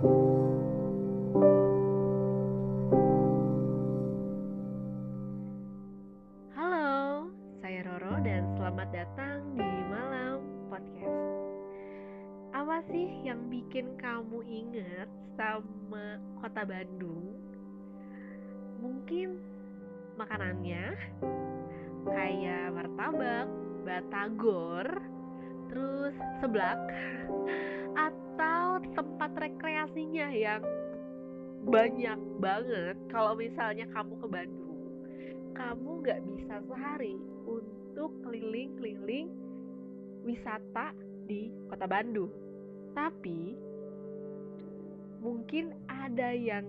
Halo, saya Roro dan selamat datang di Malam Podcast. Apa sih yang bikin kamu inget sama kota Bandung? Mungkin makanannya kayak martabak, batagor, terus seblak, atau tempat rekreasinya yang banyak banget. Kalau misalnya kamu ke Bandung kamu nggak bisa sehari untuk keliling-keliling wisata di kota Bandung. Tapi mungkin ada yang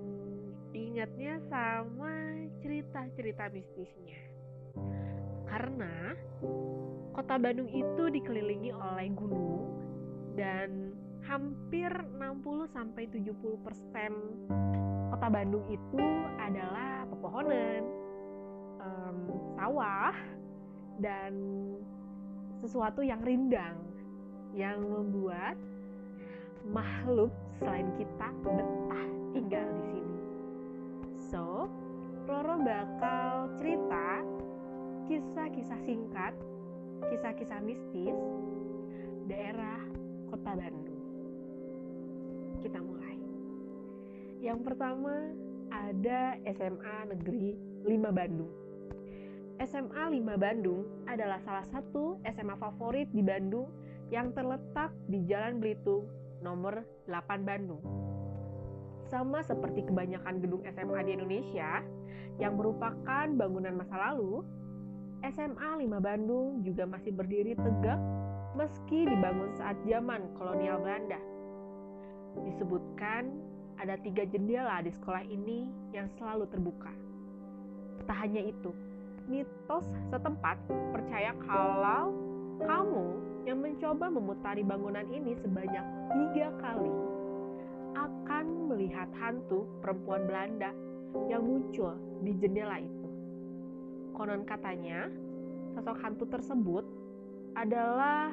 ingatnya sama cerita-cerita mistisnya. Karena kota Bandung itu dikelilingi oleh gunung dan hampir 60 sampai 70% kota Bandung itu adalah pepohonan, em, sawah dan sesuatu yang rindang yang membuat makhluk selain kita betah tinggal di sini. So, Roro bakal cerita kisah-kisah singkat, kisah-kisah mistis daerah kota Bandung kita mulai. Yang pertama ada SMA Negeri 5 Bandung. SMA 5 Bandung adalah salah satu SMA favorit di Bandung yang terletak di Jalan Belitung nomor 8 Bandung. Sama seperti kebanyakan gedung SMA di Indonesia yang merupakan bangunan masa lalu, SMA 5 Bandung juga masih berdiri tegak meski dibangun saat zaman kolonial Belanda. Disebutkan ada tiga jendela di sekolah ini yang selalu terbuka. Tak hanya itu, mitos setempat percaya kalau kamu yang mencoba memutari bangunan ini sebanyak tiga kali akan melihat hantu perempuan Belanda yang muncul di jendela itu. Konon katanya, sosok hantu tersebut adalah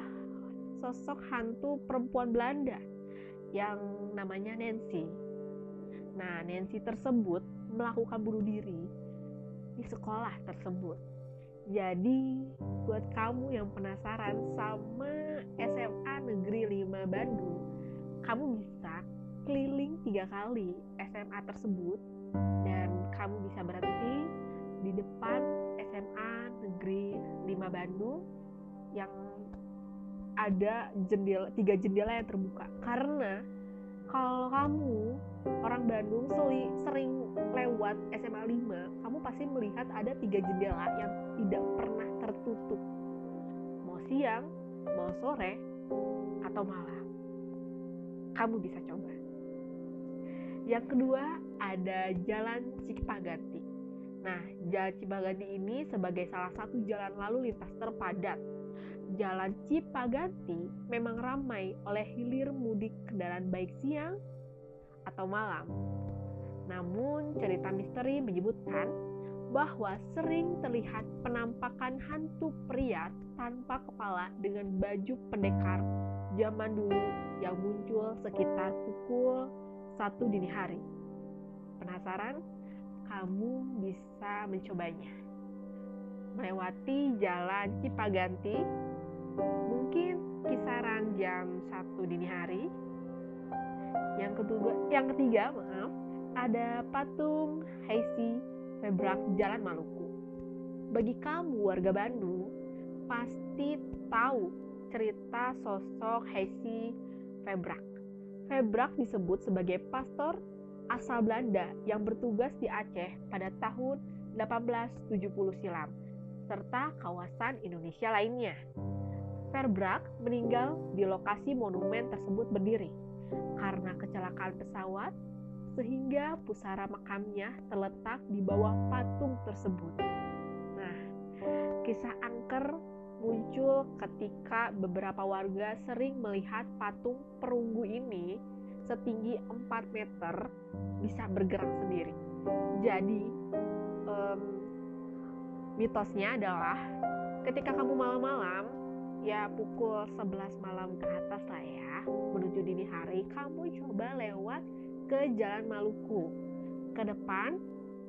sosok hantu perempuan Belanda yang namanya Nancy. Nah, Nancy tersebut melakukan bunuh diri di sekolah tersebut. Jadi, buat kamu yang penasaran sama SMA Negeri 5 Bandung, kamu bisa keliling tiga kali SMA tersebut dan kamu bisa berhenti di depan SMA Negeri 5 Bandung yang ada jendela tiga jendela yang terbuka. Karena kalau kamu orang Bandung seli, sering lewat SMA 5 kamu pasti melihat ada tiga jendela yang tidak pernah tertutup. Mau siang mau sore atau malam. Kamu bisa coba. Yang kedua ada Jalan Cipaganti nah Jalan Cipaganti ini sebagai salah satu jalan lalu lintas terpadat Jalan Cipaganti memang ramai oleh hilir mudik kendaraan baik siang atau malam. Namun, cerita misteri menyebutkan bahwa sering terlihat penampakan hantu pria tanpa kepala dengan baju pendekar zaman dulu yang muncul sekitar pukul 1 dini hari. Penasaran? Kamu bisa mencobanya. Melewati jalan Cipaganti mungkin kisaran jam 1 dini hari. Yang kedua, yang ketiga, maaf, ada patung Heisi Febrak Jalan Maluku. Bagi kamu warga Bandung, pasti tahu cerita sosok Heisi Febrak. Febrak disebut sebagai pastor asal Belanda yang bertugas di Aceh pada tahun 1870 silam, serta kawasan Indonesia lainnya. Verbrak meninggal di lokasi monumen tersebut berdiri karena kecelakaan pesawat sehingga pusara makamnya terletak di bawah patung tersebut. Nah, kisah angker muncul ketika beberapa warga sering melihat patung perunggu ini setinggi 4 meter bisa bergerak sendiri. Jadi, um, mitosnya adalah ketika kamu malam-malam ya pukul 11 malam ke atas lah ya menuju dini hari kamu coba lewat ke Jalan Maluku. Ke depan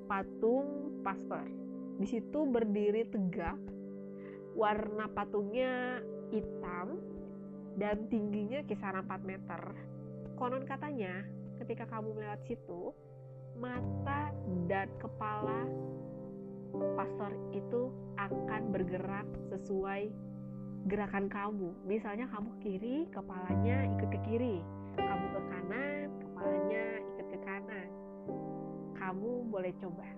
patung Pasteur. Di situ berdiri tegak. Warna patungnya hitam dan tingginya kisaran 4 meter. Konon katanya, ketika kamu melewat situ, mata dan kepala pastor itu akan bergerak sesuai gerakan kamu. Misalnya kamu kiri, kepalanya ikut ke kiri. Kamu ke kanan, kepalanya ikut ke kanan. Kamu boleh coba.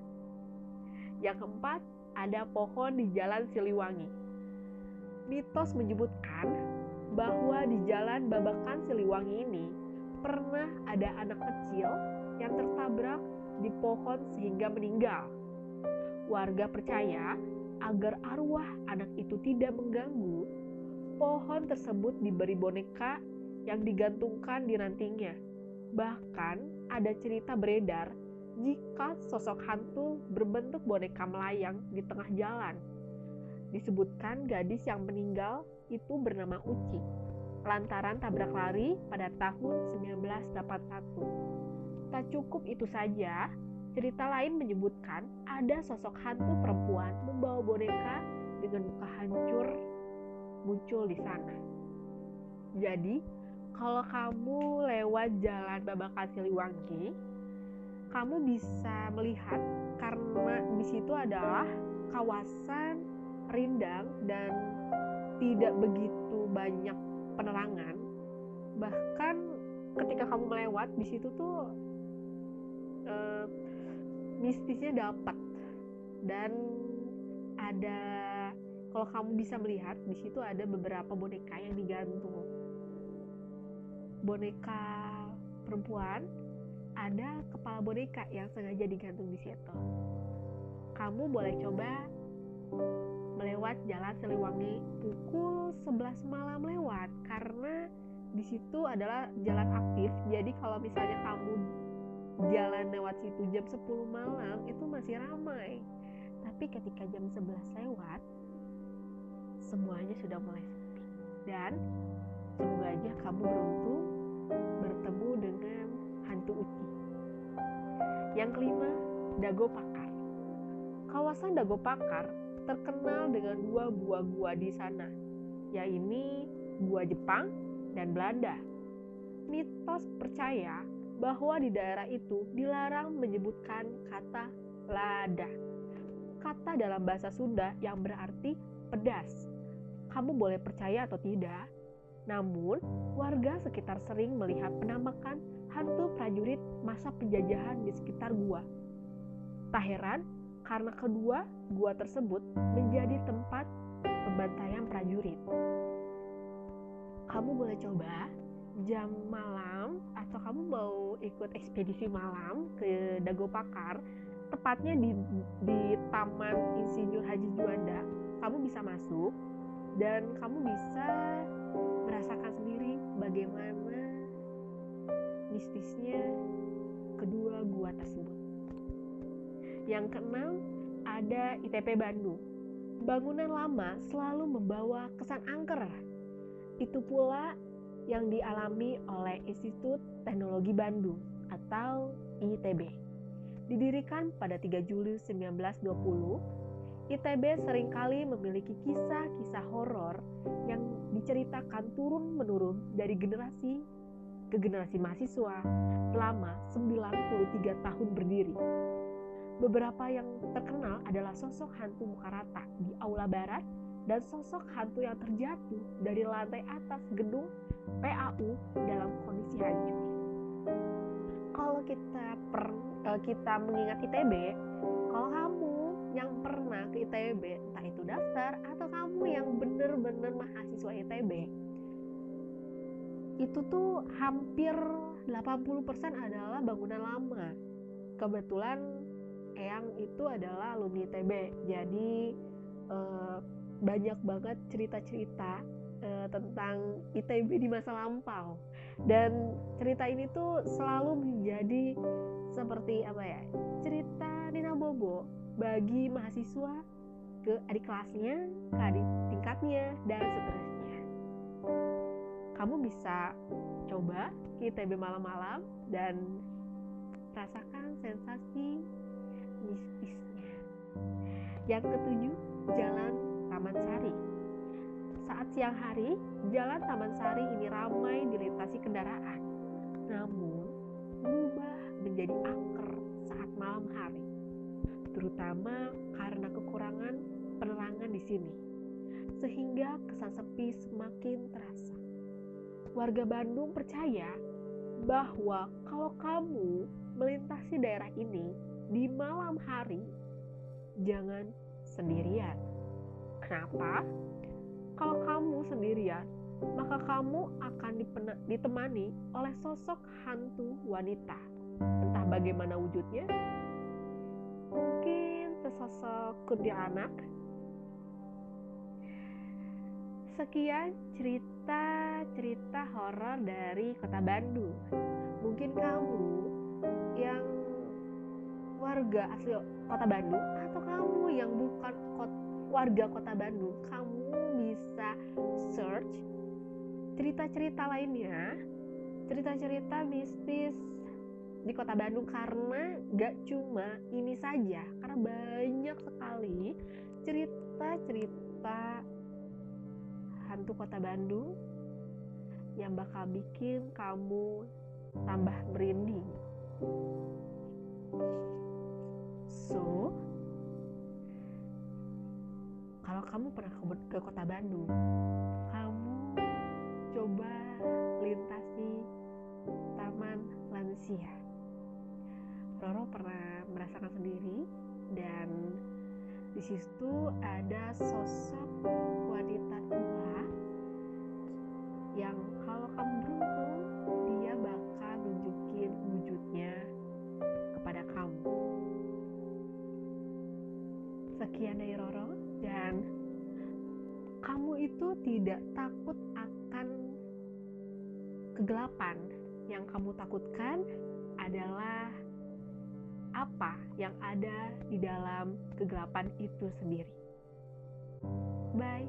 Yang keempat, ada pohon di Jalan Siliwangi. Mitos menyebutkan bahwa di Jalan Babakan Siliwangi ini pernah ada anak kecil yang tertabrak di pohon sehingga meninggal. Warga percaya agar arwah anak itu tidak mengganggu, pohon tersebut diberi boneka yang digantungkan di rantingnya. Bahkan ada cerita beredar jika sosok hantu berbentuk boneka melayang di tengah jalan. Disebutkan gadis yang meninggal itu bernama Uci, lantaran tabrak lari pada tahun 1981. Tak cukup itu saja, Cerita lain menyebutkan ada sosok hantu perempuan membawa boneka dengan muka hancur muncul di sana. Jadi, kalau kamu lewat jalan Babakan Siliwangi, kamu bisa melihat karena di situ adalah kawasan rindang dan tidak begitu banyak penerangan. Bahkan ketika kamu melewat di situ tuh eh, mistisnya dapat. Dan ada kalau kamu bisa melihat di situ ada beberapa boneka yang digantung. Boneka perempuan ada kepala boneka yang sengaja digantung di situ. Kamu boleh coba melewat jalan Siliwangi pukul 11 malam lewat karena di situ adalah jalan aktif. Jadi kalau misalnya kamu jalan lewat situ jam 10 malam itu masih ramai. Tapi ketika jam 11 lewat semuanya sudah mulai sepi. Dan semoga aja kamu beruntung bertemu dengan hantu uci. Yang kelima Dago Pakar. Kawasan Dago Pakar terkenal dengan dua buah gua di sana yaitu gua Jepang dan Belanda. Mitos percaya bahwa di daerah itu dilarang menyebutkan kata lada. Kata dalam bahasa Sunda yang berarti pedas. Kamu boleh percaya atau tidak, namun warga sekitar sering melihat penampakan hantu prajurit masa penjajahan di sekitar gua. Tak heran karena kedua gua tersebut menjadi tempat pembantaian prajurit. Kamu boleh coba jam malam atau kamu mau ikut ekspedisi malam ke Dago Pakar tepatnya di di Taman Insinyur Haji Juanda kamu bisa masuk dan kamu bisa merasakan sendiri bagaimana mistisnya kedua gua tersebut. Yang keenam ada ITP Bandung. Bangunan lama selalu membawa kesan angker. Itu pula yang dialami oleh Institut Teknologi Bandung atau ITB. Didirikan pada 3 Juli 1920, ITB sering kali memiliki kisah-kisah horor yang diceritakan turun-menurun dari generasi ke generasi mahasiswa selama 93 tahun berdiri. Beberapa yang terkenal adalah sosok hantu muka rata di Aula Barat dan sosok hantu yang terjatuh dari lantai atas gedung PAU dalam kondisi hancur. Kalau kita per, uh, kita mengingat ITB, kalau kamu yang pernah ke ITB, entah itu daftar atau kamu yang benar-benar mahasiswa ITB, itu tuh hampir 80% adalah bangunan lama. Kebetulan Eyang itu adalah alumni ITB, jadi uh, banyak banget cerita-cerita uh, tentang ITB di masa lampau dan cerita ini tuh selalu menjadi seperti apa ya cerita Nina Bobo bagi mahasiswa ke adik kelasnya, ke adik tingkatnya dan seterusnya. Kamu bisa coba ke ITB malam-malam dan rasakan sensasi mistisnya. Yang ketujuh, jalan Taman Sari. Siang hari, jalan Taman Sari ini ramai dilintasi kendaraan. Namun, berubah menjadi angker saat malam hari. Terutama karena kekurangan penerangan di sini. Sehingga kesan sepi semakin terasa. Warga Bandung percaya bahwa kalau kamu melintasi daerah ini di malam hari, jangan sendirian. Kenapa? Kalau kamu sendirian, maka kamu akan ditemani oleh sosok hantu wanita. Entah bagaimana wujudnya, mungkin sesosok kuntilanak. Sekian cerita-cerita horor dari kota Bandung. Mungkin kamu yang warga asli kota Bandung atau kamu yang bukan warga kota Bandung, kamu bisa search cerita-cerita lainnya, cerita-cerita mistis di kota Bandung karena gak cuma ini saja, karena banyak sekali cerita-cerita hantu kota Bandung yang bakal bikin kamu tambah merinding. So, kalau kamu pernah ke, kota Bandung, kamu coba lintasi Taman Lansia. Roro pernah merasakan sendiri dan di situ ada sosok wanita tua yang kalau kamu beruntung dia bakal nunjukin wujudnya kepada kamu. Sekian dari Roro dan kamu itu tidak takut akan kegelapan. Yang kamu takutkan adalah apa yang ada di dalam kegelapan itu sendiri. Bye.